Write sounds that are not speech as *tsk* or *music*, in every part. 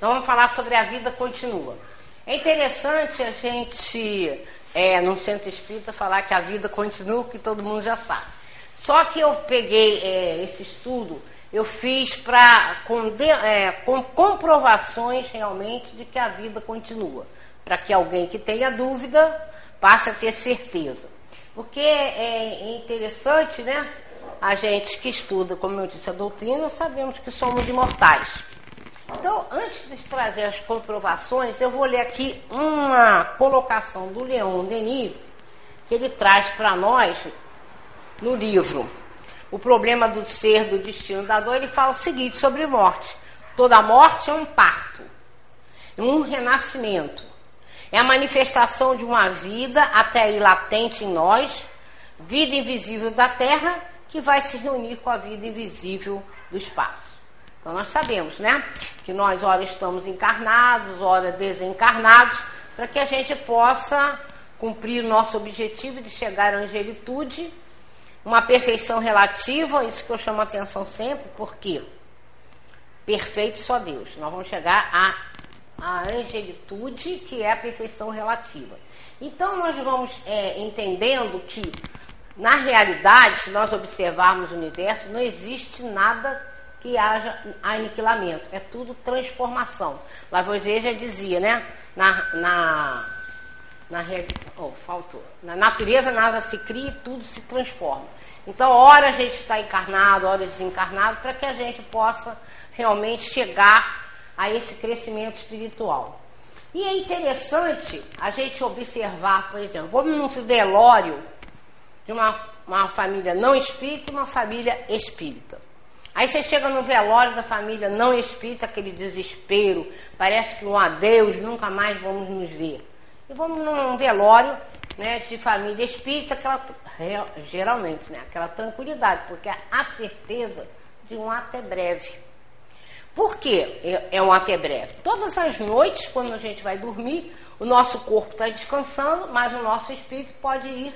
Nós vamos falar sobre a vida continua. É interessante a gente, é, no centro espírita, falar que a vida continua, que todo mundo já sabe. Só que eu peguei é, esse estudo, eu fiz para com, é, com comprovações realmente de que a vida continua. Para que alguém que tenha dúvida passe a ter certeza. Porque é interessante, né? A gente que estuda, como eu disse, a doutrina, sabemos que somos imortais. Então, antes de trazer as comprovações, eu vou ler aqui uma colocação do Leon Denis, que ele traz para nós no livro O Problema do Ser, do Destino da Dor. Ele fala o seguinte sobre morte: toda morte é um parto, um renascimento. É a manifestação de uma vida até aí latente em nós, vida invisível da terra, que vai se reunir com a vida invisível do espaço. Então nós sabemos, né? Que nós ora estamos encarnados, ora desencarnados, para que a gente possa cumprir o nosso objetivo de chegar à angelitude, uma perfeição relativa, isso que eu chamo a atenção sempre, porque perfeito só Deus. Nós vamos chegar à, à angelitude, que é a perfeição relativa. Então nós vamos é, entendendo que, na realidade, se nós observarmos o universo, não existe nada que haja aniquilamento. É tudo transformação. Lavoisier dizia, né? Na, na, na, oh, faltou. na natureza nada se cria e tudo se transforma. Então, hora a gente está encarnado, hora desencarnado, para que a gente possa realmente chegar a esse crescimento espiritual. E é interessante a gente observar, por exemplo, vamos num velório de uma, uma família não espírita e uma família espírita. Aí você chega no velório da família não espírita, aquele desespero, parece que um adeus, nunca mais vamos nos ver. E vamos num velório né, de família espírita, aquela, geralmente, né, aquela tranquilidade, porque a certeza de um até breve. Por que é um até breve? Todas as noites, quando a gente vai dormir, o nosso corpo está descansando, mas o nosso espírito pode ir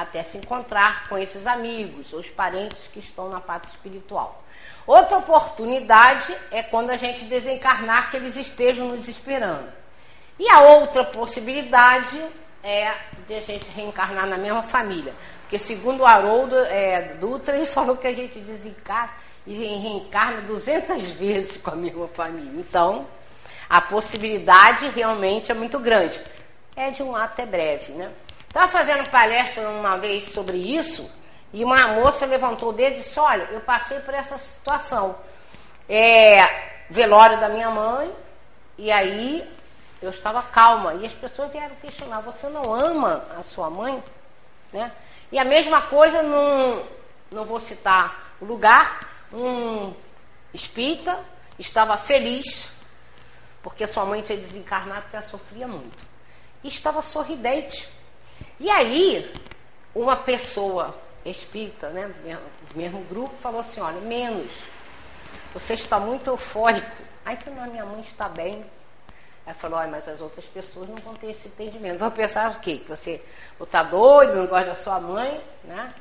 até se encontrar com esses amigos, os parentes que estão na parte espiritual. Outra oportunidade é quando a gente desencarnar, que eles estejam nos esperando. E a outra possibilidade é de a gente reencarnar na mesma família. Porque segundo o Haroldo é, Dutra, ele *laughs* falou que a gente desencarna e reencarna 200 vezes com a mesma família. Então, a possibilidade realmente é muito grande. É de um até breve, né? Estava fazendo palestra uma vez sobre isso e uma moça levantou o dedo e disse: Olha, eu passei por essa situação. É, velório da minha mãe, e aí eu estava calma. E as pessoas vieram questionar: Você não ama a sua mãe? Né? E a mesma coisa, num, não vou citar o lugar, um espírita estava feliz porque sua mãe tinha desencarnado porque ela sofria muito. E estava sorridente e aí, uma pessoa espírita, né, do mesmo, do mesmo grupo, falou assim, olha, menos, você está muito eufórico. Aí que a minha mãe está bem. Aí falou, olha, mas as outras pessoas não vão ter esse entendimento. Vão pensar o quê? Que você está doido, não gosta da sua mãe, né?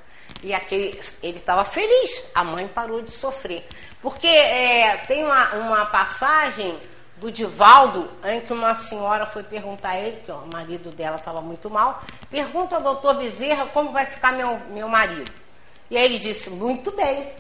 E aquele, ele estava feliz, a mãe parou de sofrer. Porque é, tem uma, uma passagem do Divaldo, em que uma senhora foi perguntar a ele, que o marido dela estava muito mal, pergunta ao doutor Bezerra como vai ficar meu, meu marido. E aí ele disse, muito bem.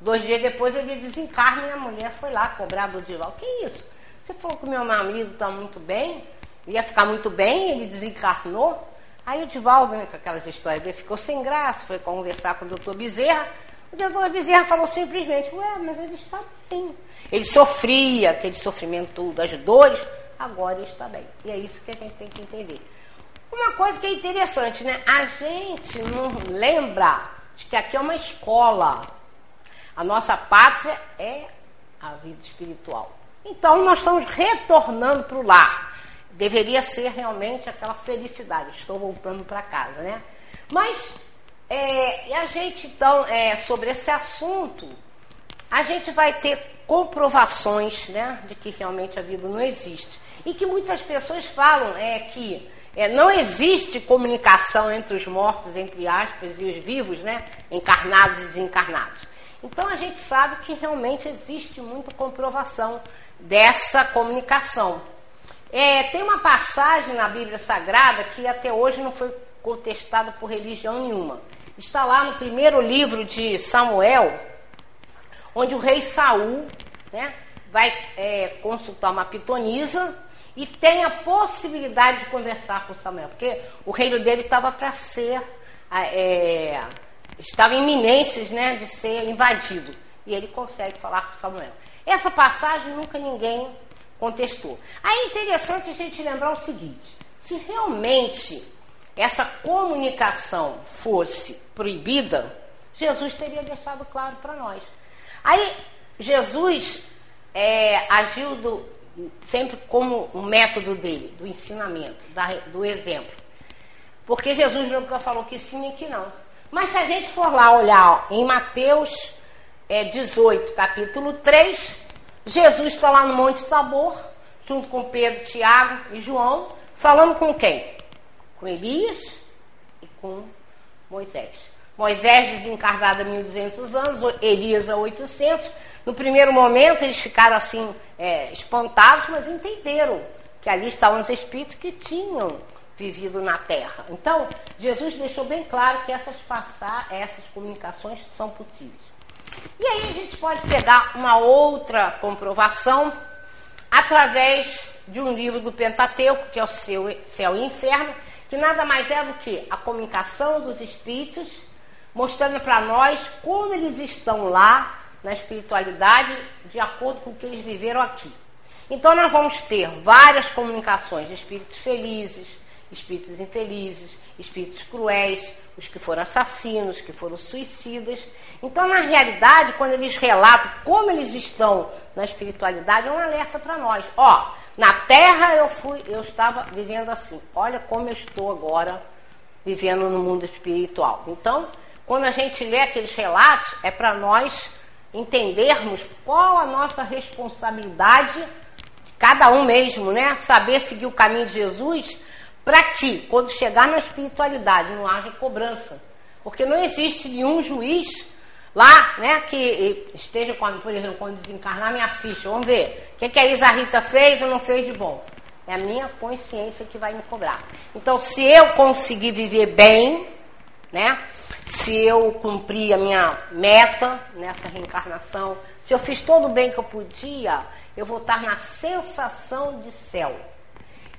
Dois dias depois ele desencarna e a mulher foi lá cobrar do Divaldo. Que isso? Você falou que meu marido está muito bem, ia ficar muito bem, ele desencarnou. Aí o Divaldo, né, com aquelas histórias dele, ficou sem graça, foi conversar com o doutor Bezerra. O doutor Bezerra falou simplesmente, ué, mas ele está bem. Ele sofria aquele sofrimento todo, as dores, agora ele está bem. E é isso que a gente tem que entender. Uma coisa que é interessante, né? A gente não lembra de que aqui é uma escola. A nossa pátria é a vida espiritual. Então nós estamos retornando para o lar. Deveria ser realmente aquela felicidade. Estou voltando para casa, né? Mas é, e a gente, então, é, sobre esse assunto, a gente vai ter comprovações né, de que realmente a vida não existe. E que muitas pessoas falam é, que é, não existe comunicação entre os mortos, entre aspas, e os vivos, né, encarnados e desencarnados. Então a gente sabe que realmente existe muita comprovação dessa comunicação. É, tem uma passagem na Bíblia Sagrada que até hoje não foi contestada por religião nenhuma. Está lá no primeiro livro de Samuel, onde o rei Saul né, vai é, consultar uma pitonisa e tem a possibilidade de conversar com Samuel, porque o reino dele estava para ser, é, estava em iminências né, de ser invadido. E ele consegue falar com Samuel. Essa passagem nunca ninguém contestou. Aí é interessante a gente lembrar o seguinte: se realmente essa comunicação fosse proibida, Jesus teria deixado claro para nós. Aí Jesus é, agiu do, sempre como um método dele, do ensinamento, da, do exemplo. Porque Jesus nunca falou que sim e que não. Mas se a gente for lá olhar em Mateus é, 18, capítulo 3, Jesus está lá no Monte Tabor, junto com Pedro, Tiago e João, falando com quem? Com Elias e com Moisés. Moisés desencarnado há 1.200 anos, Elias há 800. No primeiro momento eles ficaram assim é, espantados, mas entenderam que ali estavam os espíritos que tinham vivido na Terra. Então, Jesus deixou bem claro que essas passar, essas comunicações são possíveis. E aí a gente pode pegar uma outra comprovação através de um livro do Pentateuco, que é o Céu e Inferno, que nada mais é do que a comunicação dos espíritos, mostrando para nós como eles estão lá na espiritualidade de acordo com o que eles viveram aqui. Então nós vamos ter várias comunicações de espíritos felizes, espíritos infelizes, espíritos cruéis, os que foram assassinos, que foram suicidas. Então, na realidade, quando eles relatam como eles estão na espiritualidade, é um alerta para nós. Ó, na Terra eu fui, eu estava vivendo assim. Olha como eu estou agora vivendo no mundo espiritual. Então, quando a gente lê aqueles relatos, é para nós entendermos qual a nossa responsabilidade, cada um mesmo, né? Saber seguir o caminho de Jesus para que, quando chegar na espiritualidade, não haja cobrança. Porque não existe nenhum juiz lá, né, que esteja, quando, por exemplo, quando desencarnar minha ficha, vamos ver, o que, que a Isa Rita fez ou não fez de bom? É a minha consciência que vai me cobrar. Então, se eu conseguir viver bem, né, se eu cumprir a minha meta nessa reencarnação, se eu fiz todo o bem que eu podia, eu vou estar na sensação de céu.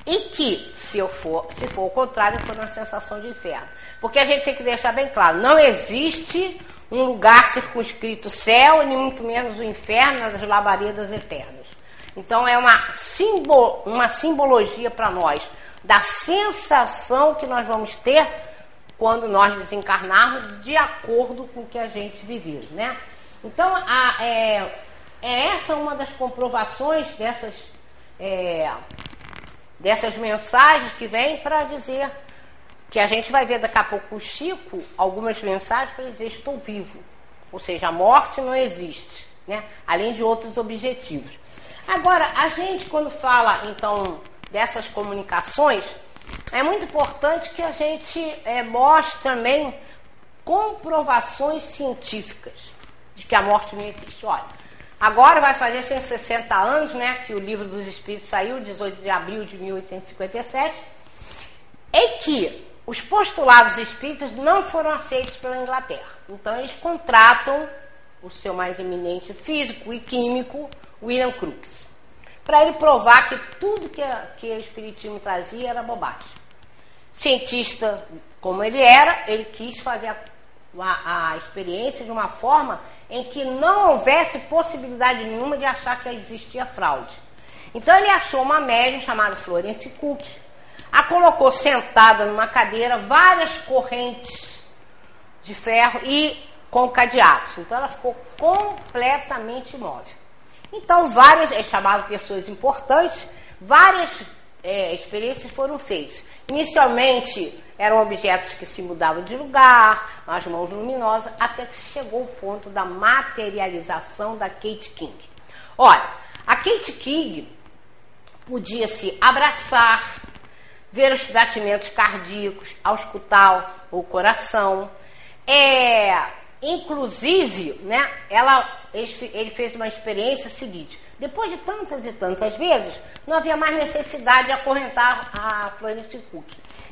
E que, se eu for, se for o contrário, eu estou na sensação de inferno. Porque a gente tem que deixar bem claro, não existe um lugar circunscrito céu, nem muito menos o inferno nas labaredas eternas. Então é uma, simbol, uma simbologia para nós da sensação que nós vamos ter quando nós desencarnarmos de acordo com o que a gente viveu, né? Então, a, é, é essa uma das comprovações dessas é, dessas mensagens que vêm para dizer que a gente vai ver daqui a pouco o Chico algumas mensagens para dizer estou vivo. Ou seja, a morte não existe, né? além de outros objetivos. Agora, a gente quando fala então dessas comunicações, é muito importante que a gente é, mostre também comprovações científicas de que a morte não existe. Olha, Agora vai fazer 160 anos, né, que o livro dos Espíritos saiu, 18 de abril de 1857, em que os postulados espíritas não foram aceitos pela Inglaterra. Então eles contratam o seu mais eminente físico e químico, William Crookes, para ele provar que tudo que, que o espiritismo trazia era bobagem. Cientista como ele era, ele quis fazer a, a, a experiência de uma forma em que não houvesse possibilidade nenhuma de achar que existia fraude. Então ele achou uma médium chamada Florence Cook, a colocou sentada numa cadeira várias correntes de ferro e com cadeados. Então ela ficou completamente imóvel. Então várias, é chamado pessoas importantes, várias é, experiências foram feitas. Inicialmente eram objetos que se mudavam de lugar, as mãos luminosas, até que chegou o ponto da materialização da Kate King. Olha, a Kate King podia se abraçar, ver os batimentos cardíacos, auscultar o coração. É, inclusive, né, ela, ele fez uma experiência seguinte: Depois de tantas e tantas vezes, não havia mais necessidade de acorrentar a Florence Cook.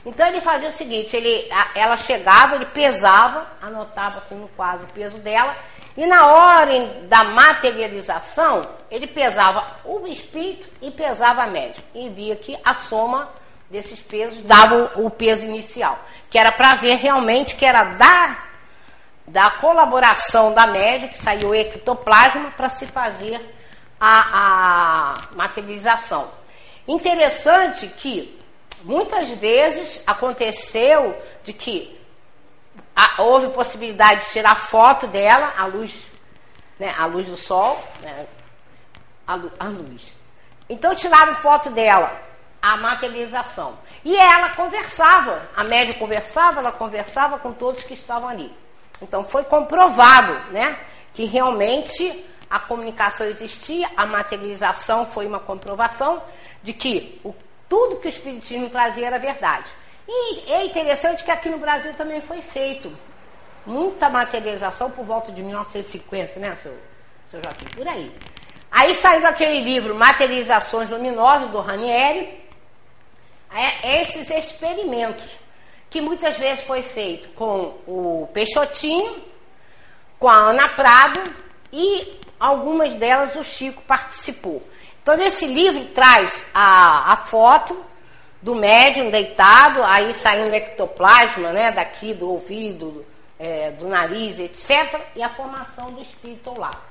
Então ele fazia o seguinte, ele, ela chegava, ele pesava, anotava assim no quadro o peso dela, e na hora da materialização, ele pesava o espírito e pesava a média. E via que a soma desses pesos dava o peso inicial, que era para ver realmente que era da, da colaboração da média, que saiu o ectoplasma, para se fazer a, a materialização. Interessante que muitas vezes aconteceu de que a, houve possibilidade de tirar foto dela, a luz, né, a luz do sol, né, a, a luz. Então tiraram foto dela, a materialização. E ela conversava, a média conversava, ela conversava com todos que estavam ali. Então foi comprovado, né, que realmente a comunicação existia, a materialização foi uma comprovação de que o tudo que o Espiritismo trazia era verdade. E é interessante que aqui no Brasil também foi feito muita materialização por volta de 1950, né, seu, seu Joaquim? Por aí. Aí saiu aquele livro Materializações Luminosas, do Ranieri, é, esses experimentos, que muitas vezes foi feito com o Peixotinho, com a Ana Prado e algumas delas o Chico participou. Então, nesse livro traz a, a foto do médium deitado, aí saindo ectoplasma, né, daqui do ouvido, é, do nariz, etc., e a formação do espírito lá.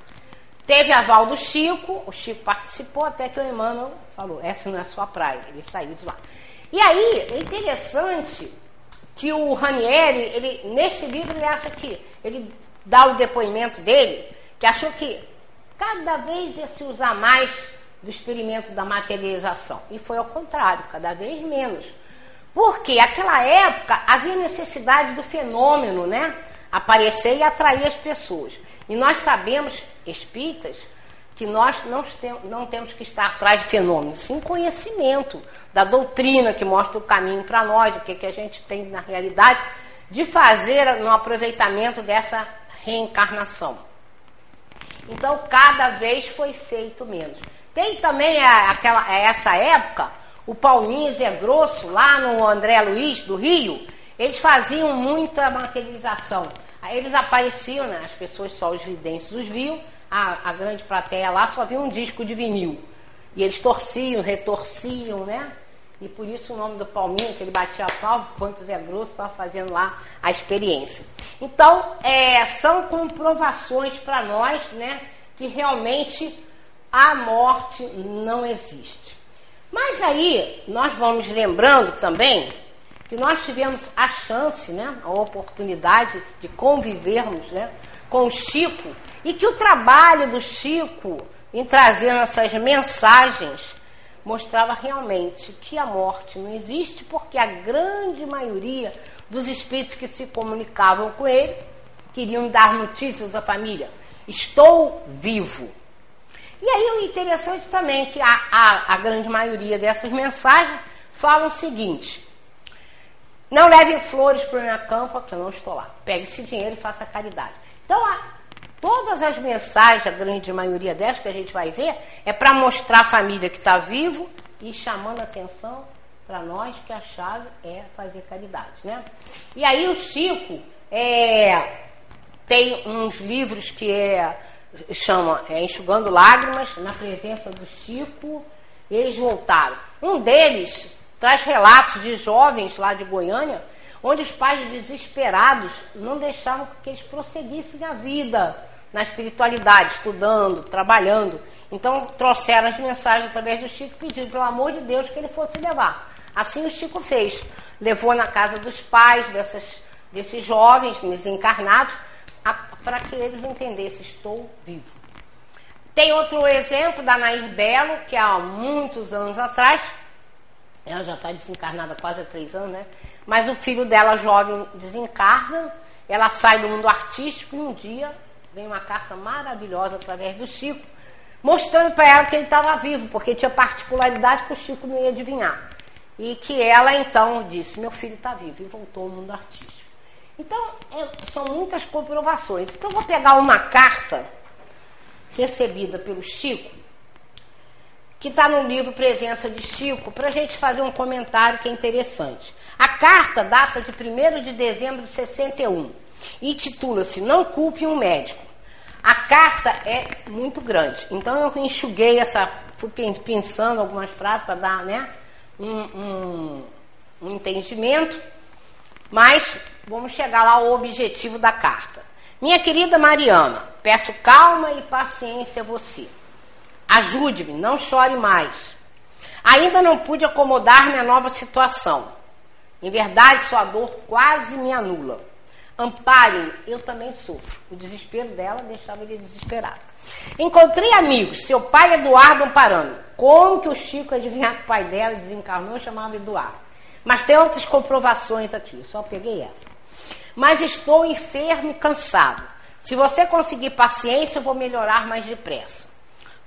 Teve aval do Chico, o Chico participou, até que o Emmanuel falou: essa não é sua praia, ele saiu de lá. E aí, é interessante que o Ranieri, ele, nesse livro, ele acha que, ele dá o depoimento dele, que achou que cada vez ia se usar mais do experimento da materialização. E foi ao contrário, cada vez menos. Porque aquela época havia necessidade do fenômeno, né? Aparecer e atrair as pessoas. E nós sabemos, espíritas, que nós não, tem, não temos que estar atrás de fenômenos, sim conhecimento da doutrina que mostra o caminho para nós, o que, que a gente tem na realidade, de fazer no aproveitamento dessa reencarnação. Então, cada vez foi feito menos. Tem também a, aquela, essa época, o Paulinho Zé Grosso, lá no André Luiz, do Rio, eles faziam muita materialização. Aí eles apareciam, né, as pessoas só os videntes os viam, a, a grande plateia lá só via um disco de vinil. E eles torciam, retorciam, né? E por isso o nome do Palminho, que ele batia a palma, quanto Zé Grosso estava fazendo lá a experiência. Então, é, são comprovações para nós, né? Que realmente a morte não existe. Mas aí nós vamos lembrando também que nós tivemos a chance, né, a oportunidade de convivermos né, com o Chico e que o trabalho do Chico em trazer essas mensagens mostrava realmente que a morte não existe porque a grande maioria dos espíritos que se comunicavam com ele queriam dar notícias à família. Estou vivo. E aí o interessante também é que a, a, a grande maioria dessas mensagens falam o seguinte: não leve flores para o meu campo, que eu não estou lá. Pegue esse dinheiro e faça caridade. Então, a, todas as mensagens, a grande maioria delas que a gente vai ver, é para mostrar a família que está vivo e chamando a atenção para nós que a chave é fazer caridade. Né? E aí o Chico é, tem uns livros que é chama é, Enxugando Lágrimas, na presença do Chico, eles voltaram. Um deles traz relatos de jovens lá de Goiânia, onde os pais desesperados não deixavam que eles prosseguissem a vida na espiritualidade, estudando, trabalhando. Então trouxeram as mensagens através do Chico, pedindo pelo amor de Deus que ele fosse levar. Assim o Chico fez. Levou na casa dos pais dessas, desses jovens desencarnados, para que eles entendessem, estou vivo. Tem outro exemplo da Nair Belo, que há muitos anos atrás, ela já está desencarnada quase há três anos, né? Mas o filho dela, jovem, desencarna, ela sai do mundo artístico e um dia vem uma carta maravilhosa através do Chico, mostrando para ela que ele estava vivo, porque tinha particularidade que o Chico não ia adivinhar. E que ela então disse: Meu filho está vivo, e voltou ao mundo artístico. Então, é, são muitas comprovações. Então, eu vou pegar uma carta recebida pelo Chico que está no livro Presença de Chico, para a gente fazer um comentário que é interessante. A carta data de 1 de dezembro de 61 e titula-se Não Culpe um Médico. A carta é muito grande, então eu enxuguei essa, fui pensando algumas frases para dar né, um, um, um entendimento, mas vamos chegar lá ao objetivo da carta. Minha querida Mariana, peço calma e paciência a você. Ajude-me, não chore mais. Ainda não pude acomodar-me à nova situação. Em verdade, sua dor quase me anula. Ampare-me, eu também sofro. O desespero dela deixava ele desesperado. Encontrei amigos, seu pai Eduardo amparando. Como que o Chico adivinhar que o pai dela desencarnou chamava Eduardo? Mas tem outras comprovações aqui, só peguei essa. Mas estou enfermo e cansado. Se você conseguir paciência, eu vou melhorar mais depressa.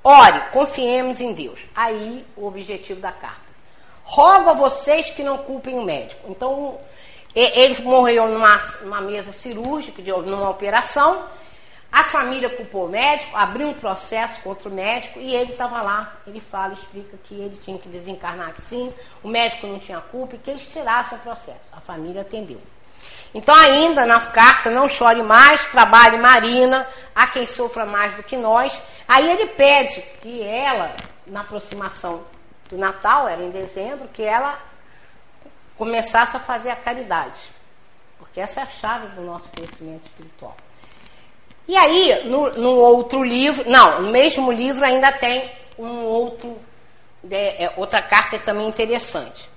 Ore, confiemos em Deus. Aí o objetivo da carta. Rogo a vocês que não culpem o médico. Então, ele morreu numa, numa mesa cirúrgica, de, numa operação. A família culpou o médico, abriu um processo contra o médico e ele estava lá. Ele fala, explica que ele tinha que desencarnar que sim, o médico não tinha culpa e que eles tirassem o processo. A família atendeu. Então, ainda na carta, não chore mais, trabalhe Marina, há quem sofra mais do que nós. Aí ele pede que ela, na aproximação do Natal, era em dezembro, que ela começasse a fazer a caridade. Porque essa é a chave do nosso crescimento espiritual. E aí, no, no outro livro, não, no mesmo livro ainda tem um outro, é, é, outra carta também interessante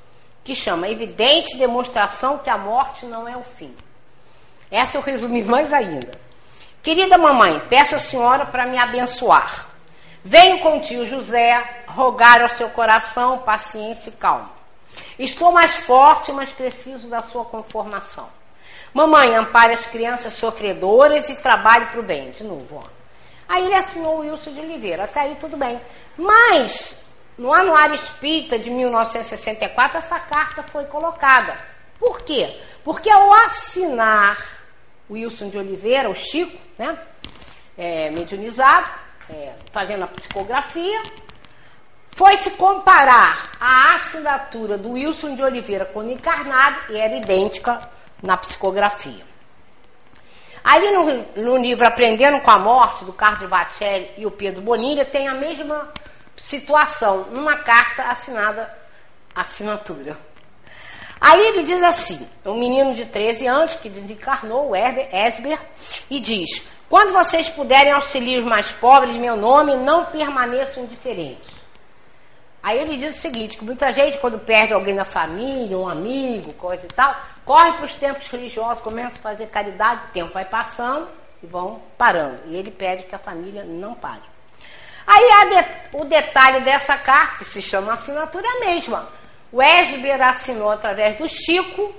que chama Evidente Demonstração que a morte não é o fim. Essa eu resumi mais ainda. Querida mamãe, peço à senhora para me abençoar. Venho com o tio José rogar ao seu coração paciência e calma. Estou mais forte, mas preciso da sua conformação. Mamãe, ampare as crianças sofredoras e trabalhe para o bem. De novo, ó. Aí ele assinou o Wilson de Oliveira. Até aí tudo bem. Mas no Anuário Espírita de 1964, essa carta foi colocada. Por quê? Porque ao assinar Wilson de Oliveira, o Chico, né, é, é, fazendo a psicografia, foi se comparar a assinatura do Wilson de Oliveira com o encarnado e era idêntica na psicografia. Ali no, no livro Aprendendo com a Morte, do Carlos Batelli e o Pedro Bonilha, tem a mesma situação numa carta assinada assinatura. Aí ele diz assim: um menino de 13 anos que desencarnou, o Herbert Esber, e diz: Quando vocês puderem auxiliar os mais pobres, meu nome, não permaneçam indiferentes. Aí ele diz o seguinte: que muita gente, quando perde alguém na família, um amigo, coisa e tal, corre para os tempos religiosos, começa a fazer caridade, o tempo vai passando e vão parando. E ele pede que a família não pare. Aí de, o detalhe dessa carta, que se chama assinatura mesma. O Esber assinou através do Chico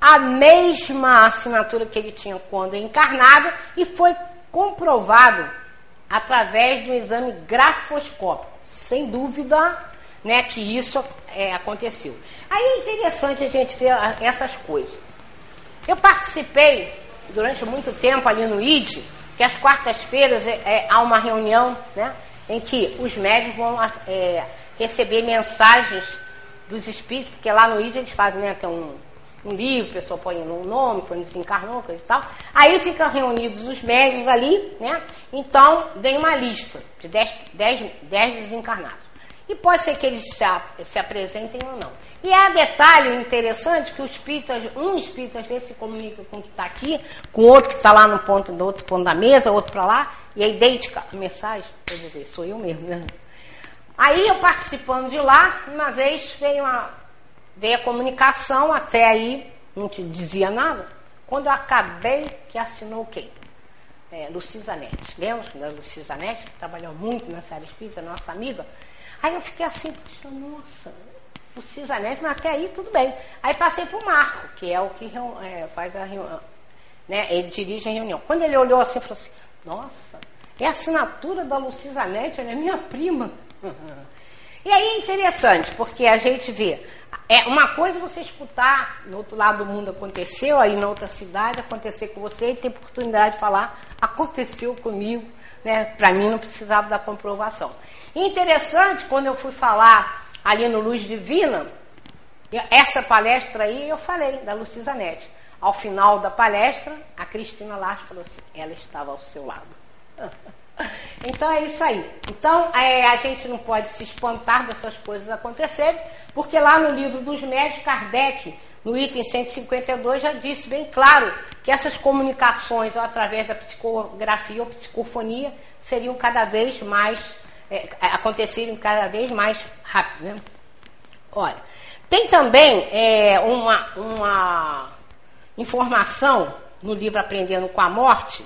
a mesma assinatura que ele tinha quando encarnado e foi comprovado através do exame grafoscópico. Sem dúvida né, que isso é, aconteceu. Aí é interessante a gente ver essas coisas. Eu participei durante muito tempo ali no ID, que às quartas-feiras é, é, há uma reunião, né? em que os médios vão é, receber mensagens dos espíritos, porque lá no ID eles fazem, né, tem um, um livro, a pessoa põe um nome, quando desencarnou, coisa e tal. Aí ficam reunidos os médios ali, né? Então vem uma lista de 10, 10, 10 desencarnados. E pode ser que eles se, se apresentem ou não. E há detalhe interessante que o espírito, um espírito às vezes se comunica com o que está aqui, com outro que está lá no ponto do outro ponto da mesa, outro para lá, e é idêntica a mensagem, quer dizer, sou eu mesmo, né? Aí eu participando de lá, uma vez veio a, veio a comunicação, até aí não te dizia nada. Quando eu acabei, que assinou quem? É, Lucisa Netti. Lembra da Lucisa Netti, que trabalhou muito nessa área espírita, nossa amiga? Aí eu fiquei assim, nossa, o Cisanete, mas até aí tudo bem. Aí passei para o Marco, que é o que é, faz a reunião, né? Ele dirige a reunião. Quando ele olhou assim, falou assim, nossa, é a assinatura da Lucisa Nete, ela é minha prima. *laughs* E aí é interessante, porque a gente vê. É uma coisa você escutar no outro lado do mundo aconteceu, aí na outra cidade acontecer com você e ter oportunidade de falar, aconteceu comigo, né? Para mim não precisava da comprovação. Interessante, quando eu fui falar ali no Luz Divina, essa palestra aí eu falei da Lucisa Nete. Ao final da palestra, a Cristina Lars falou assim: ela estava ao seu lado. *laughs* Então é isso aí. Então é, a gente não pode se espantar dessas coisas acontecerem, porque lá no livro dos médios, Kardec, no item 152, já disse bem claro que essas comunicações, ou através da psicografia ou psicofonia, seriam cada vez mais, é, aconteceriam cada vez mais rápido. Né? Olha, tem também é, uma, uma informação no livro Aprendendo com a Morte,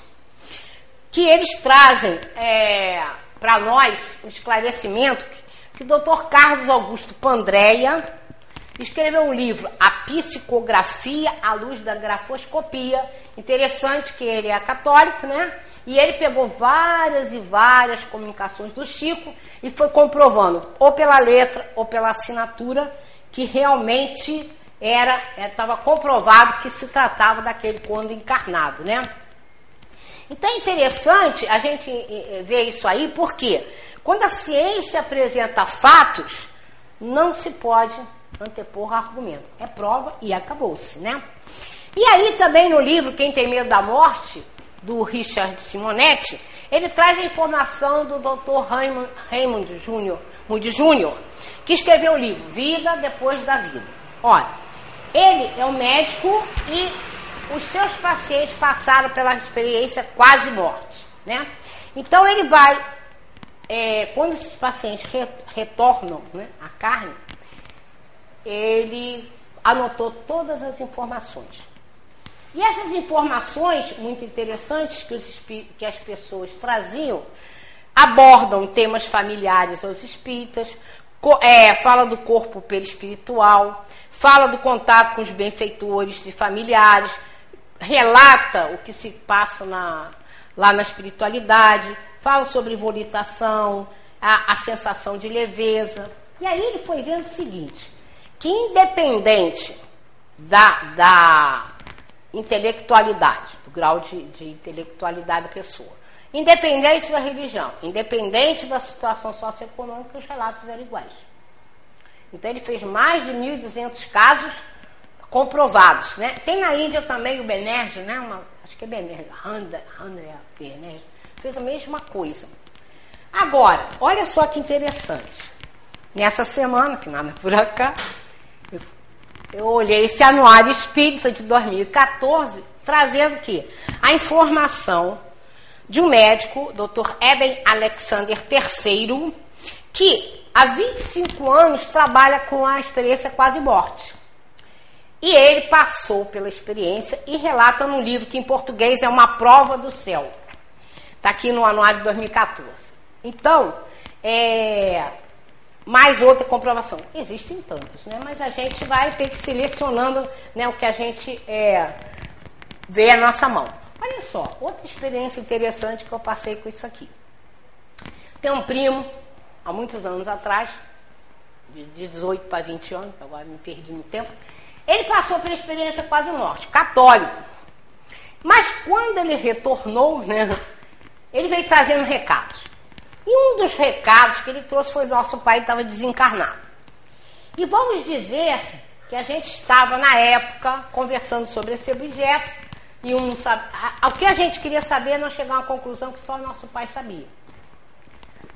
que eles trazem é, para nós um esclarecimento que, que o doutor Carlos Augusto Pandréia escreveu um livro, A Psicografia à Luz da Grafoscopia. Interessante que ele é católico, né? E ele pegou várias e várias comunicações do Chico e foi comprovando, ou pela letra ou pela assinatura, que realmente era estava comprovado que se tratava daquele quando encarnado, né? Então é interessante a gente eh, eh, ver isso aí, porque quando a ciência apresenta fatos, não se pode antepor argumento. É prova e acabou-se, né? E aí também no livro Quem Tem Medo da Morte, do Richard Simonetti, ele traz a informação do Dr. Raymond, Raymond Júnior, Júnior, que escreveu o livro Vida Depois da Vida. Olha, ele é um médico e os seus pacientes passaram pela experiência quase morte, né? Então ele vai, é, quando esses pacientes re, retornam né, à carne, ele anotou todas as informações. E essas informações muito interessantes que, os, que as pessoas traziam abordam temas familiares aos espíritas, é, fala do corpo perispiritual, fala do contato com os benfeitores e familiares, relata o que se passa na, lá na espiritualidade, fala sobre volitação, a, a sensação de leveza. E aí ele foi vendo o seguinte, que independente da, da intelectualidade, do grau de, de intelectualidade da pessoa, independente da religião, independente da situação socioeconômica, os relatos eram iguais. Então ele fez mais de 1.200 casos comprovados. Né? Tem na Índia também o Benerge, né? Uma, acho que é Benerge, Handa, Handa Benerge, fez a mesma coisa. Agora, olha só que interessante. Nessa semana, que nada por eu, eu olhei esse anuário espírita de 2014, trazendo que a informação de um médico, Dr. Eben Alexander III, que há 25 anos trabalha com a experiência quase morte. E ele passou pela experiência e relata no livro que em português é uma prova do céu. Está aqui no anuário de 2014. Então, é, mais outra comprovação. Existem tantos, né? mas a gente vai ter que selecionando né, o que a gente é, vê à nossa mão. Olha só, outra experiência interessante que eu passei com isso aqui. Tem um primo, há muitos anos atrás, de 18 para 20 anos, agora me perdi no tempo, ele passou pela experiência quase morte, católico. Mas quando ele retornou, né, ele veio trazendo recados. E um dos recados que ele trouxe foi nosso pai estava desencarnado. E vamos dizer que a gente estava na época conversando sobre esse objeto e um sabe, o que a gente queria saber não chegar a uma conclusão que só nosso pai sabia.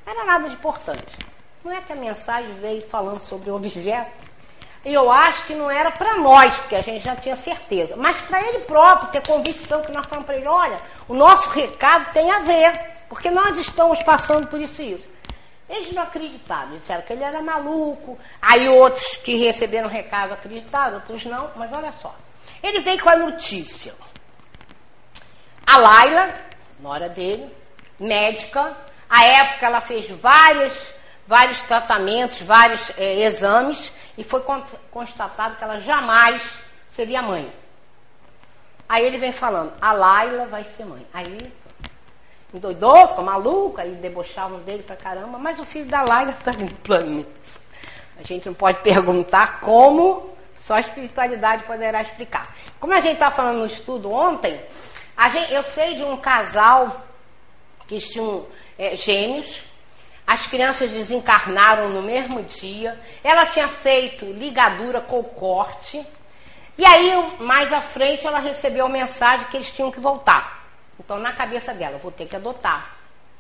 Não era nada de importante. Não é que a mensagem veio falando sobre o objeto e eu acho que não era para nós, porque a gente já tinha certeza, mas para ele próprio ter convicção que nós falamos para ele, olha, o nosso recado tem a ver, porque nós estamos passando por isso e isso. Eles não acreditaram, disseram que ele era maluco. Aí outros que receberam recado acreditaram, outros não, mas olha só. Ele veio com a notícia. A Laila, nora dele, médica, à época ela fez vários, vários tratamentos, vários é, exames, e foi constatado que ela jamais seria mãe. Aí ele vem falando, a Laila vai ser mãe. Aí endoidou, ficou maluco, aí debochavam dele pra caramba, mas o filho da Laila está no plano. A gente não pode perguntar como, só a espiritualidade poderá explicar. Como a gente está falando no estudo ontem, gente, eu sei de um casal que tinham é, gêmeos, as crianças desencarnaram no mesmo dia, ela tinha feito ligadura com corte, e aí mais à frente ela recebeu a mensagem que eles tinham que voltar. Então, na cabeça dela, vou ter que adotar.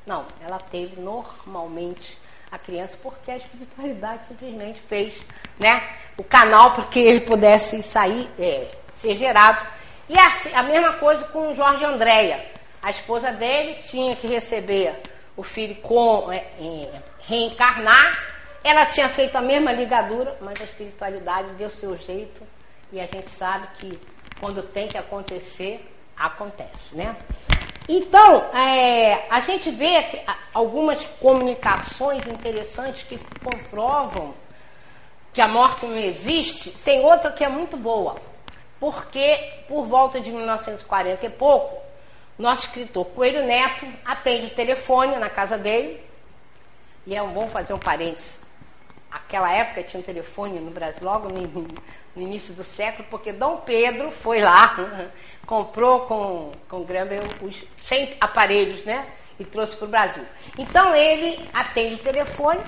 Não, ela teve normalmente a criança porque a espiritualidade simplesmente fez né, o canal para que ele pudesse sair, é, ser gerado. E assim, a mesma coisa com o Jorge Andréia. A esposa dele tinha que receber o filho com é, é, reencarnar. Ela tinha feito a mesma ligadura, mas a espiritualidade deu seu jeito. E a gente sabe que quando tem que acontecer, acontece, né? Então, é, a gente vê algumas comunicações interessantes que comprovam que a morte não existe, tem outra que é muito boa, porque por volta de 1940 e pouco, nosso escritor Coelho Neto atende o telefone na casa dele, e é bom fazer um parênteses. Aquela época tinha um telefone no Brasil, logo no, no início do século, porque Dom Pedro foi lá, *laughs* comprou com, com Grambel os 100 aparelhos, né? E trouxe para o Brasil. Então ele atende o telefone,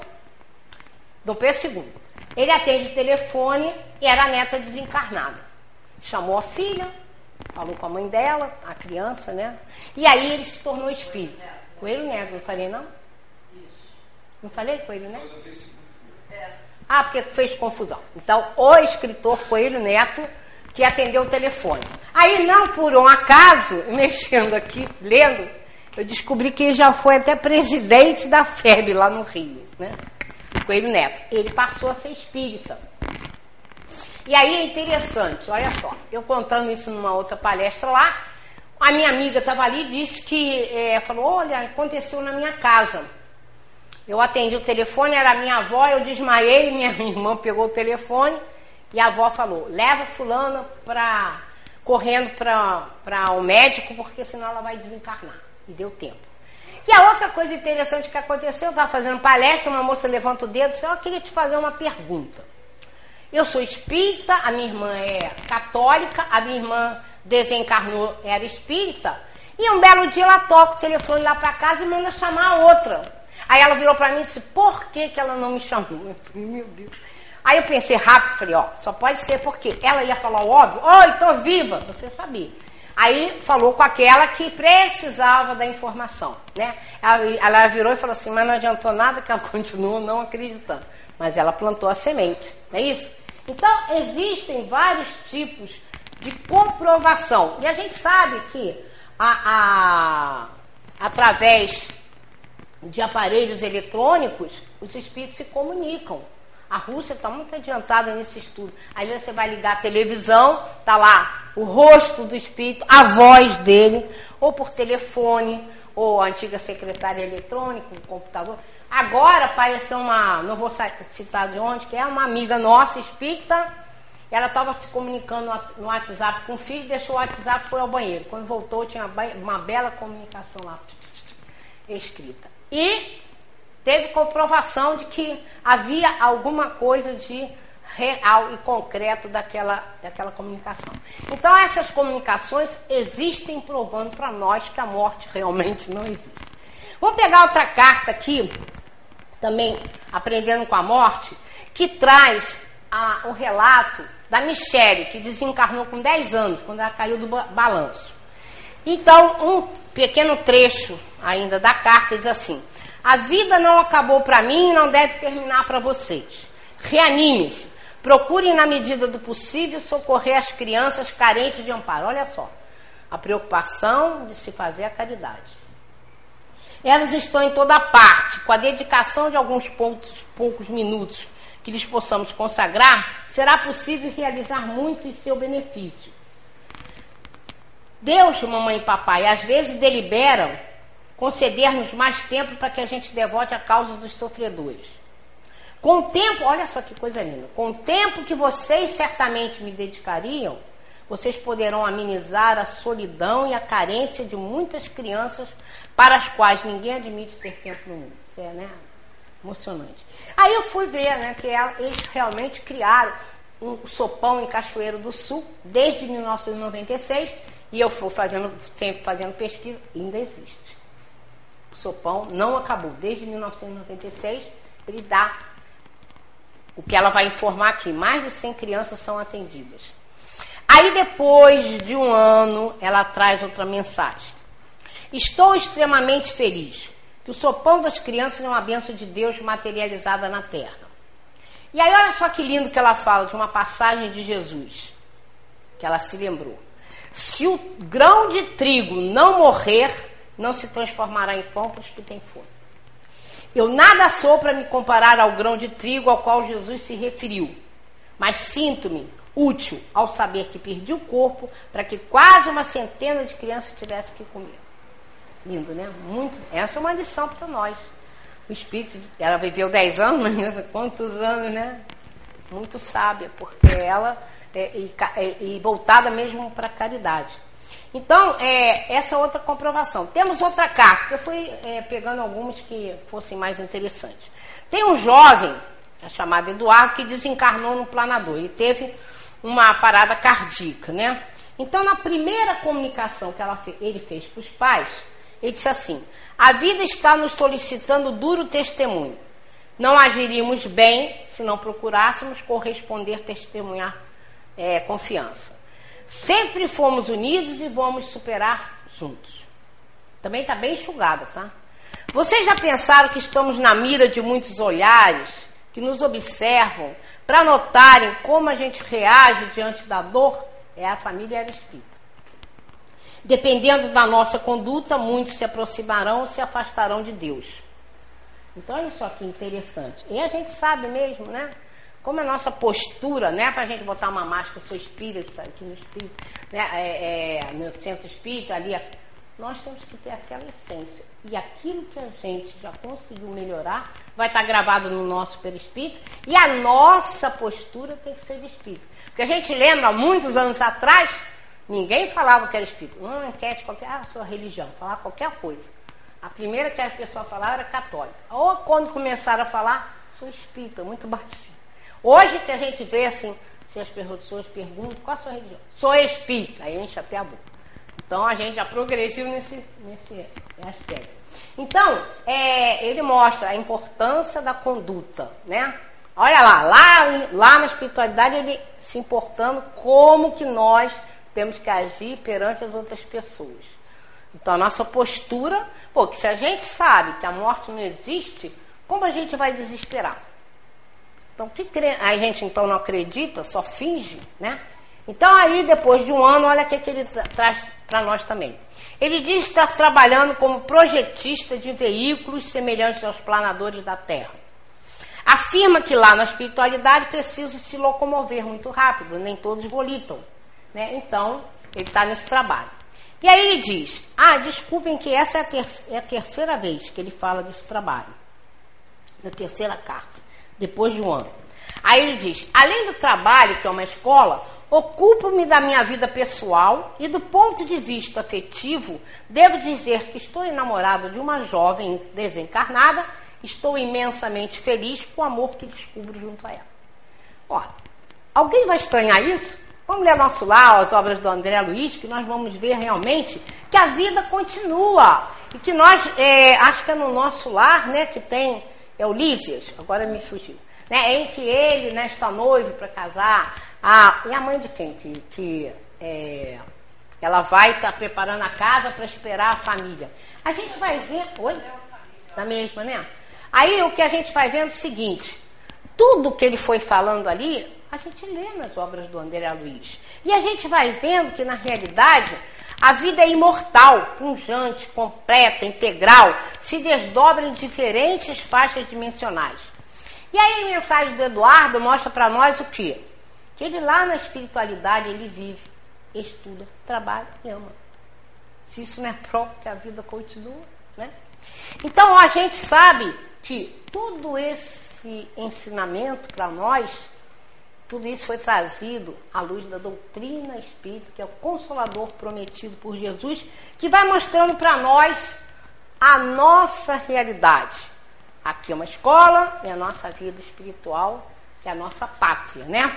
Dom Pedro II. Ele atende o telefone e era a neta desencarnada. Chamou a filha, falou com a mãe dela, a criança, né? E aí ele se tornou espírita. Coelho Neto, não falei não? Não falei Coelho Neto? Ah, porque fez confusão. Então, o escritor Coelho Neto que atendeu o telefone. Aí, não por um acaso, *laughs* mexendo aqui, lendo, eu descobri que ele já foi até presidente da FEB lá no Rio, né? Coelho Neto. Ele passou a ser espírita. E aí é interessante, olha só, eu contando isso numa outra palestra lá, a minha amiga estava ali e disse que, é, falou, olha, aconteceu na minha casa. Eu atendi o telefone, era minha avó, eu desmaiei, minha *laughs* irmã pegou o telefone e a avó falou: leva fulana pra, correndo para o médico, porque senão ela vai desencarnar. E deu tempo. E a outra coisa interessante que aconteceu, eu estava fazendo palestra, uma moça levanta o dedo e disse, eu queria te fazer uma pergunta. Eu sou espírita, a minha irmã é católica, a minha irmã desencarnou, era espírita, e um belo dia ela toca o telefone lá para casa e manda chamar a outra. Aí ela virou para mim e disse, por que, que ela não me chamou? Eu falei, meu Deus. Aí eu pensei rápido, falei, ó, só pode ser porque ela ia falar o óbvio, oi, tô viva, você sabia. Aí falou com aquela que precisava da informação, né? Ela, ela virou e falou assim, mas não adiantou nada que ela *laughs* continuou não acreditando. Mas ela plantou a semente, não é isso? Então, existem vários tipos de comprovação. E a gente sabe que a, a, através de aparelhos eletrônicos, os espíritos se comunicam. A Rússia está muito adiantada nesse estudo. Aí você vai ligar a televisão, tá lá o rosto do espírito, a voz dele, ou por telefone, ou a antiga secretária eletrônica, o computador. Agora apareceu uma, não vou citar de onde, que é uma amiga nossa, espírita, ela estava se comunicando no WhatsApp com o filho, deixou o WhatsApp foi ao banheiro. Quando voltou, tinha uma bela comunicação lá, *tsk* escrita. E teve comprovação de que havia alguma coisa de real e concreto daquela, daquela comunicação. Então, essas comunicações existem provando para nós que a morte realmente não existe. Vamos pegar outra carta aqui, também aprendendo com a morte, que traz a, o relato da Michele, que desencarnou com 10 anos, quando ela caiu do balanço. Então, um pequeno trecho ainda da carta diz assim: A vida não acabou para mim e não deve terminar para vocês. Reanime-se. Procurem, na medida do possível, socorrer as crianças carentes de amparo. Olha só, a preocupação de se fazer a caridade. Elas estão em toda parte. Com a dedicação de alguns pontos, poucos minutos que lhes possamos consagrar, será possível realizar muito em seu benefício. Deus, mamãe e papai, às vezes deliberam conceder-nos mais tempo para que a gente devote a causa dos sofredores. Com o tempo, olha só que coisa linda, com o tempo que vocês certamente me dedicariam, vocês poderão amenizar a solidão e a carência de muitas crianças para as quais ninguém admite ter tempo no mundo. Isso é, né? Emocionante. Aí eu fui ver, né, que eles realmente criaram um sopão em Cachoeiro do Sul desde 1996 e eu fui fazendo, sempre fazendo pesquisa, ainda existe. O sopão não acabou. Desde 1996, ele dá o que ela vai informar aqui. Mais de 100 crianças são atendidas. Aí, depois de um ano, ela traz outra mensagem. Estou extremamente feliz que o sopão das crianças é uma bênção de Deus materializada na terra. E aí, olha só que lindo que ela fala de uma passagem de Jesus, que ela se lembrou. Se o grão de trigo não morrer, não se transformará em pão para os que têm fome. Eu nada sou para me comparar ao grão de trigo ao qual Jesus se referiu, mas sinto-me útil ao saber que perdi o corpo para que quase uma centena de crianças tivessem que comer. Lindo, né? Muito. Essa é uma lição para nós. O Espírito, ela viveu 10 anos, mas *laughs* quantos anos, né? Muito sábia, porque ela é, e, é, e, voltada mesmo para a caridade. Então, é, essa é outra comprovação. Temos outra carta, que eu fui é, pegando algumas que fossem mais interessantes. Tem um jovem, é chamado Eduardo, que desencarnou no planador. Ele teve uma parada cardíaca, né? Então, na primeira comunicação que ela, ele fez para os pais, ele disse assim: A vida está nos solicitando duro testemunho. Não agiríamos bem se não procurássemos corresponder, testemunhar é, confiança. Sempre fomos unidos e vamos superar juntos. Também está bem enxugada, tá? Vocês já pensaram que estamos na mira de muitos olhares que nos observam para notarem como a gente reage diante da dor? É a família era espírita. Dependendo da nossa conduta, muitos se aproximarão ou se afastarão de Deus. Então, olha só que interessante. E a gente sabe mesmo, né? Como a nossa postura, né, para a gente botar uma máscara, eu sou espírita, aqui no espírito, né, é, é, no centro espírita, ali, nós temos que ter aquela essência. E aquilo que a gente já conseguiu melhorar vai estar gravado no nosso perispírito e a nossa postura tem que ser de espírito. Porque a gente lembra, muitos anos atrás, ninguém falava que era espírito. Uma enquete qualquer, ah, sua religião, falar qualquer coisa. A primeira que a pessoa falava era católica. Ou quando começaram a falar, sou espírita, muito baixinho. Hoje que a gente vê assim, se as pessoas perguntam qual a sua religião? Sou espírita, aí enche até a boca. Então a gente já progrediu nesse, nesse aspecto. Então, é, ele mostra a importância da conduta, né? Olha lá, lá, lá na espiritualidade ele se importando como que nós temos que agir perante as outras pessoas. Então a nossa postura, porque se a gente sabe que a morte não existe, como a gente vai desesperar? Então, que cre... a gente então não acredita, só finge, né? Então, aí, depois de um ano, olha o que, que ele tra traz para nós também. Ele diz estar trabalhando como projetista de veículos semelhantes aos planadores da Terra. Afirma que lá na espiritualidade precisa se locomover muito rápido, nem todos volitam. Né? Então, ele está nesse trabalho. E aí ele diz: Ah, desculpem que essa é a, ter é a terceira vez que ele fala desse trabalho. Na terceira carta depois de um ano. Aí ele diz: além do trabalho, que é uma escola, ocupo-me da minha vida pessoal e do ponto de vista afetivo, devo dizer que estou enamorado de uma jovem desencarnada, estou imensamente feliz com o amor que descubro junto a ela. Ora, alguém vai estranhar isso? Vamos ler nosso lar, as obras do André Luiz, que nós vamos ver realmente que a vida continua. E que nós, é, acho que é no nosso lar, né, que tem é o Lísias, agora me fugiu, né, em que ele né, está noivo para casar, a, e a mãe de quem? Que, que é, ela vai estar tá preparando a casa para esperar a família. A gente vai ver, oi? Da mesma, né? Aí o que a gente vai vendo é o seguinte, tudo que ele foi falando ali, a gente lê nas obras do André Luiz. E a gente vai vendo que, na realidade, a vida é imortal, punjante, completa, integral, se desdobra em diferentes faixas dimensionais. E aí a mensagem do Eduardo mostra para nós o quê? Que ele lá na espiritualidade ele vive, estuda, trabalha e ama. Se isso não é prova que a vida continua, né? Então a gente sabe que todo esse ensinamento para nós tudo isso foi trazido à luz da doutrina espírita, que é o consolador prometido por Jesus, que vai mostrando para nós a nossa realidade. Aqui é uma escola, é a nossa vida espiritual, é a nossa pátria, né?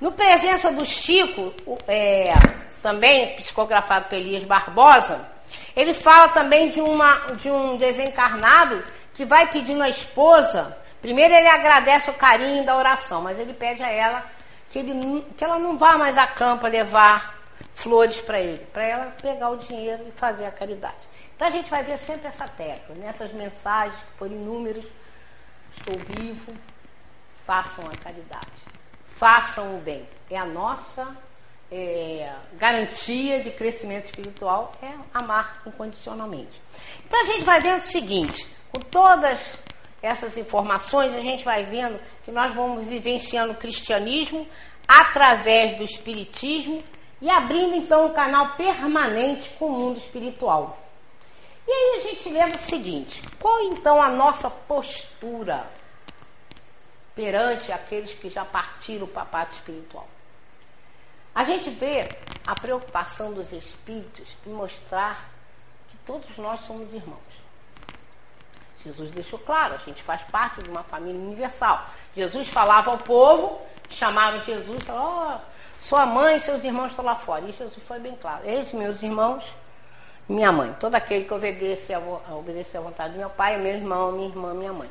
No presença do Chico, é, também psicografado por Elias Barbosa, ele fala também de, uma, de um desencarnado que vai pedindo à esposa Primeiro ele agradece o carinho da oração, mas ele pede a ela que, ele, que ela não vá mais a campo levar flores para ele, para ela pegar o dinheiro e fazer a caridade. Então a gente vai ver sempre essa tecla, nessas mensagens que foram inúmeras, estou vivo, façam a caridade, façam o bem. É a nossa é, garantia de crescimento espiritual, é amar incondicionalmente. Então a gente vai vendo o seguinte, com todas essas informações, a gente vai vendo que nós vamos vivenciando o cristianismo através do espiritismo e abrindo então um canal permanente com o mundo espiritual. E aí a gente lembra o seguinte: qual então a nossa postura perante aqueles que já partiram para a parte espiritual? A gente vê a preocupação dos espíritos em mostrar que todos nós somos irmãos. Jesus deixou claro, a gente faz parte de uma família universal. Jesus falava ao povo, chamava Jesus, falava, oh, sua mãe e seus irmãos estão lá fora. E Jesus foi bem claro, eis meus irmãos, minha mãe. Todo aquele que obedecer à vontade do meu pai é meu irmão, minha irmã, minha mãe.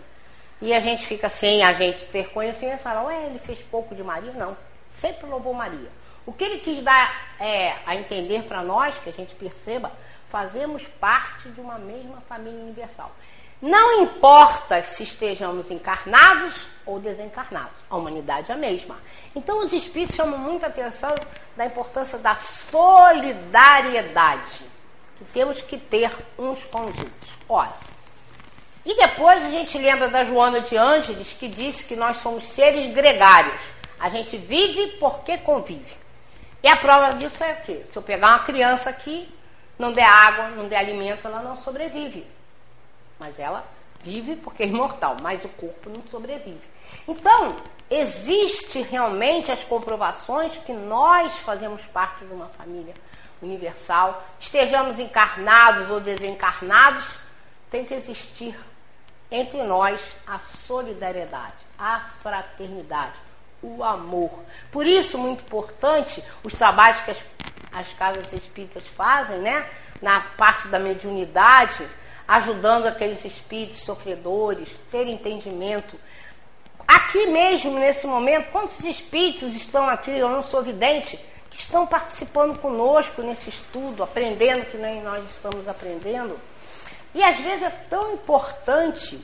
E a gente fica sem a gente ter conhecimento e fala, ué, ele fez pouco de Maria? Não, sempre louvou Maria. O que ele quis dar é, a entender para nós, que a gente perceba, fazemos parte de uma mesma família universal. Não importa se estejamos encarnados ou desencarnados, a humanidade é a mesma. Então, os espíritos chamam muita atenção da importância da solidariedade que temos que ter uns com os outros. Ora, e depois a gente lembra da Joana de Ângeles que disse que nós somos seres gregários. A gente vive porque convive. E a prova disso é o quê? Se eu pegar uma criança aqui, não der água, não der alimento, ela não sobrevive mas ela vive porque é imortal, mas o corpo não sobrevive. Então, existe realmente as comprovações que nós fazemos parte de uma família universal, estejamos encarnados ou desencarnados, tem que existir entre nós a solidariedade, a fraternidade, o amor. Por isso, muito importante, os trabalhos que as, as casas espíritas fazem, né? Na parte da mediunidade, ajudando aqueles espíritos sofredores, ter entendimento. Aqui mesmo, nesse momento, quantos espíritos estão aqui, eu não sou vidente, que estão participando conosco nesse estudo, aprendendo que nem nós estamos aprendendo. E às vezes é tão importante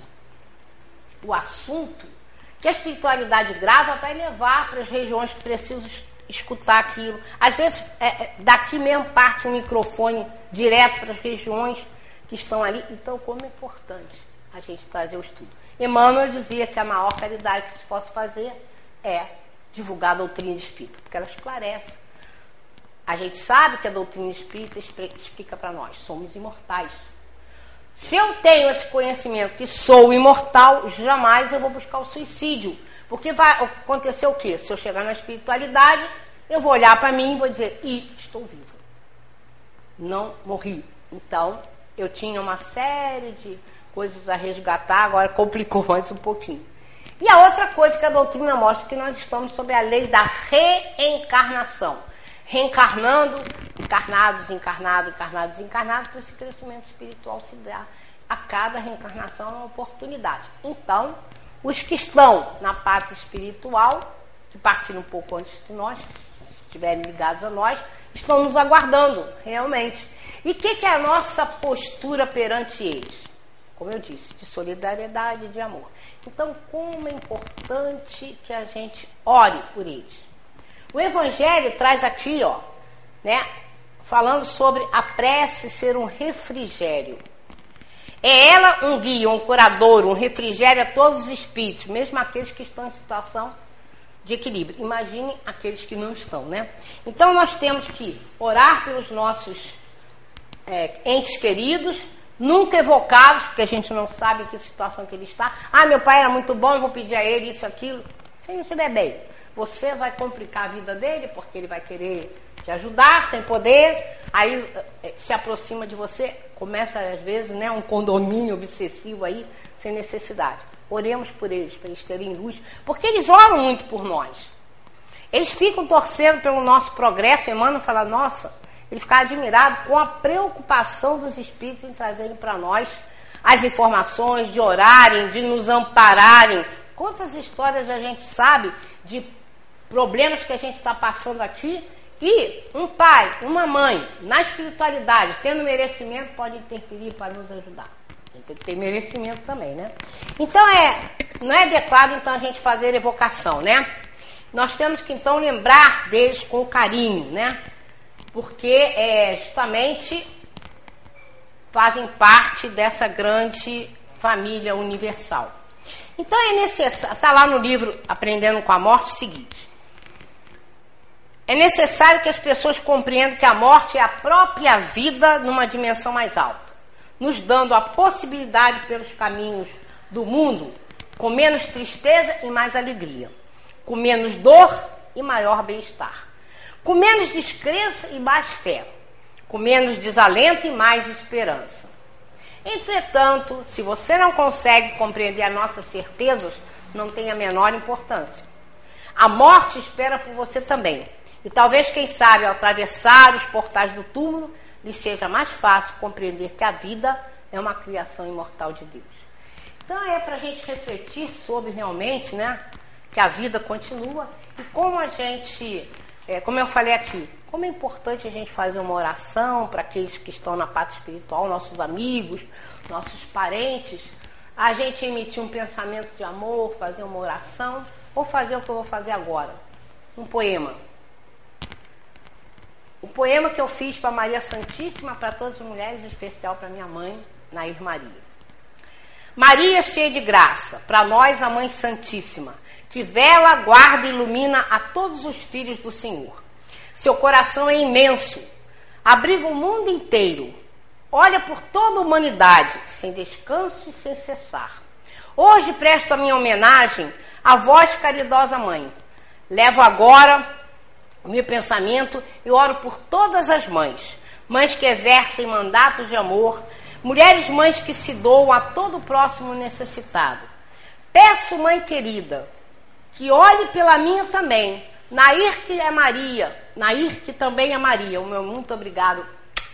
o assunto que a espiritualidade grava vai levar para as regiões que precisam escutar aquilo. Às vezes, é, é daqui mesmo parte um microfone direto para as regiões que estão ali. Então, como é importante a gente trazer o estudo. Emmanuel dizia que a maior caridade que se possa fazer é divulgar a doutrina espírita, porque ela esclarece. A gente sabe que a doutrina espírita explica para nós, somos imortais. Se eu tenho esse conhecimento que sou imortal, jamais eu vou buscar o suicídio. Porque vai acontecer o quê? Se eu chegar na espiritualidade, eu vou olhar para mim e vou dizer, e estou vivo. Não morri. Então, eu tinha uma série de coisas a resgatar, agora complicou *laughs* mais um pouquinho. E a outra coisa que a doutrina mostra é que nós estamos sob a lei da reencarnação. Reencarnando, encarnados, encarnados, encarnados, encarnados, para esse crescimento espiritual se dá a cada reencarnação uma oportunidade. Então, os que estão na parte espiritual, que partiram um pouco antes de nós, se estiverem ligados a nós, estão nos aguardando, realmente. E o que, que é a nossa postura perante eles? Como eu disse, de solidariedade, de amor. Então, como é importante que a gente ore por eles. O Evangelho traz aqui, ó, né, falando sobre a prece ser um refrigério. É ela um guia, um curador, um refrigério a todos os espíritos, mesmo aqueles que estão em situação de equilíbrio. Imagine aqueles que não estão, né? Então nós temos que orar pelos nossos é, entes queridos, nunca evocados, porque a gente não sabe que situação que ele está. Ah, meu pai era muito bom, eu vou pedir a ele isso, aquilo. Se ele não estiver bem. você vai complicar a vida dele, porque ele vai querer te ajudar sem poder, aí eh, se aproxima de você, começa às vezes né, um condomínio obsessivo aí, sem necessidade. Oremos por eles, para eles terem luz, porque eles oram muito por nós. Eles ficam torcendo pelo nosso progresso, Emmanuel fala, nossa, ele fica admirado com a preocupação dos espíritos em trazerem para nós as informações, de orarem, de nos ampararem. Quantas histórias a gente sabe de problemas que a gente está passando aqui e um pai, uma mãe, na espiritualidade, tendo merecimento, pode interferir para nos ajudar. Tem que ter merecimento também, né? Então é, não é adequado então a gente fazer evocação, né? Nós temos que então lembrar deles com carinho, né? Porque é, justamente fazem parte dessa grande família universal. Então é necessário, está lá no livro Aprendendo com a Morte o seguinte: é necessário que as pessoas compreendam que a morte é a própria vida numa dimensão mais alta, nos dando a possibilidade pelos caminhos do mundo com menos tristeza e mais alegria, com menos dor e maior bem-estar, com menos descrença e mais fé, com menos desalento e mais esperança. Entretanto, se você não consegue compreender as nossas certezas, não tem a menor importância. A morte espera por você também e talvez, quem sabe, ao atravessar os portais do túmulo, lhe seja mais fácil compreender que a vida é uma criação imortal de Deus. Então é para a gente refletir sobre realmente, né, que a vida continua e como a gente, é, como eu falei aqui, como é importante a gente fazer uma oração para aqueles que estão na parte espiritual, nossos amigos, nossos parentes, a gente emitir um pensamento de amor, fazer uma oração, ou fazer o que eu vou fazer agora, um poema. O poema que eu fiz para Maria Santíssima, para todas as mulheres, em especial para minha mãe, Nair Maria. Maria cheia de graça, para nós a Mãe Santíssima, que vela, guarda e ilumina a todos os filhos do Senhor. Seu coração é imenso, abriga o mundo inteiro, olha por toda a humanidade, sem descanso e sem cessar. Hoje presto a minha homenagem à voz caridosa mãe. Levo agora o meu pensamento e oro por todas as mães, mães que exercem mandatos de amor, mulheres mães que se doam a todo o próximo necessitado. Peço, mãe querida, que olhe pela minha também, Nair que é Maria, Nair que também é Maria. O meu muito obrigado,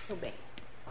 meu bem.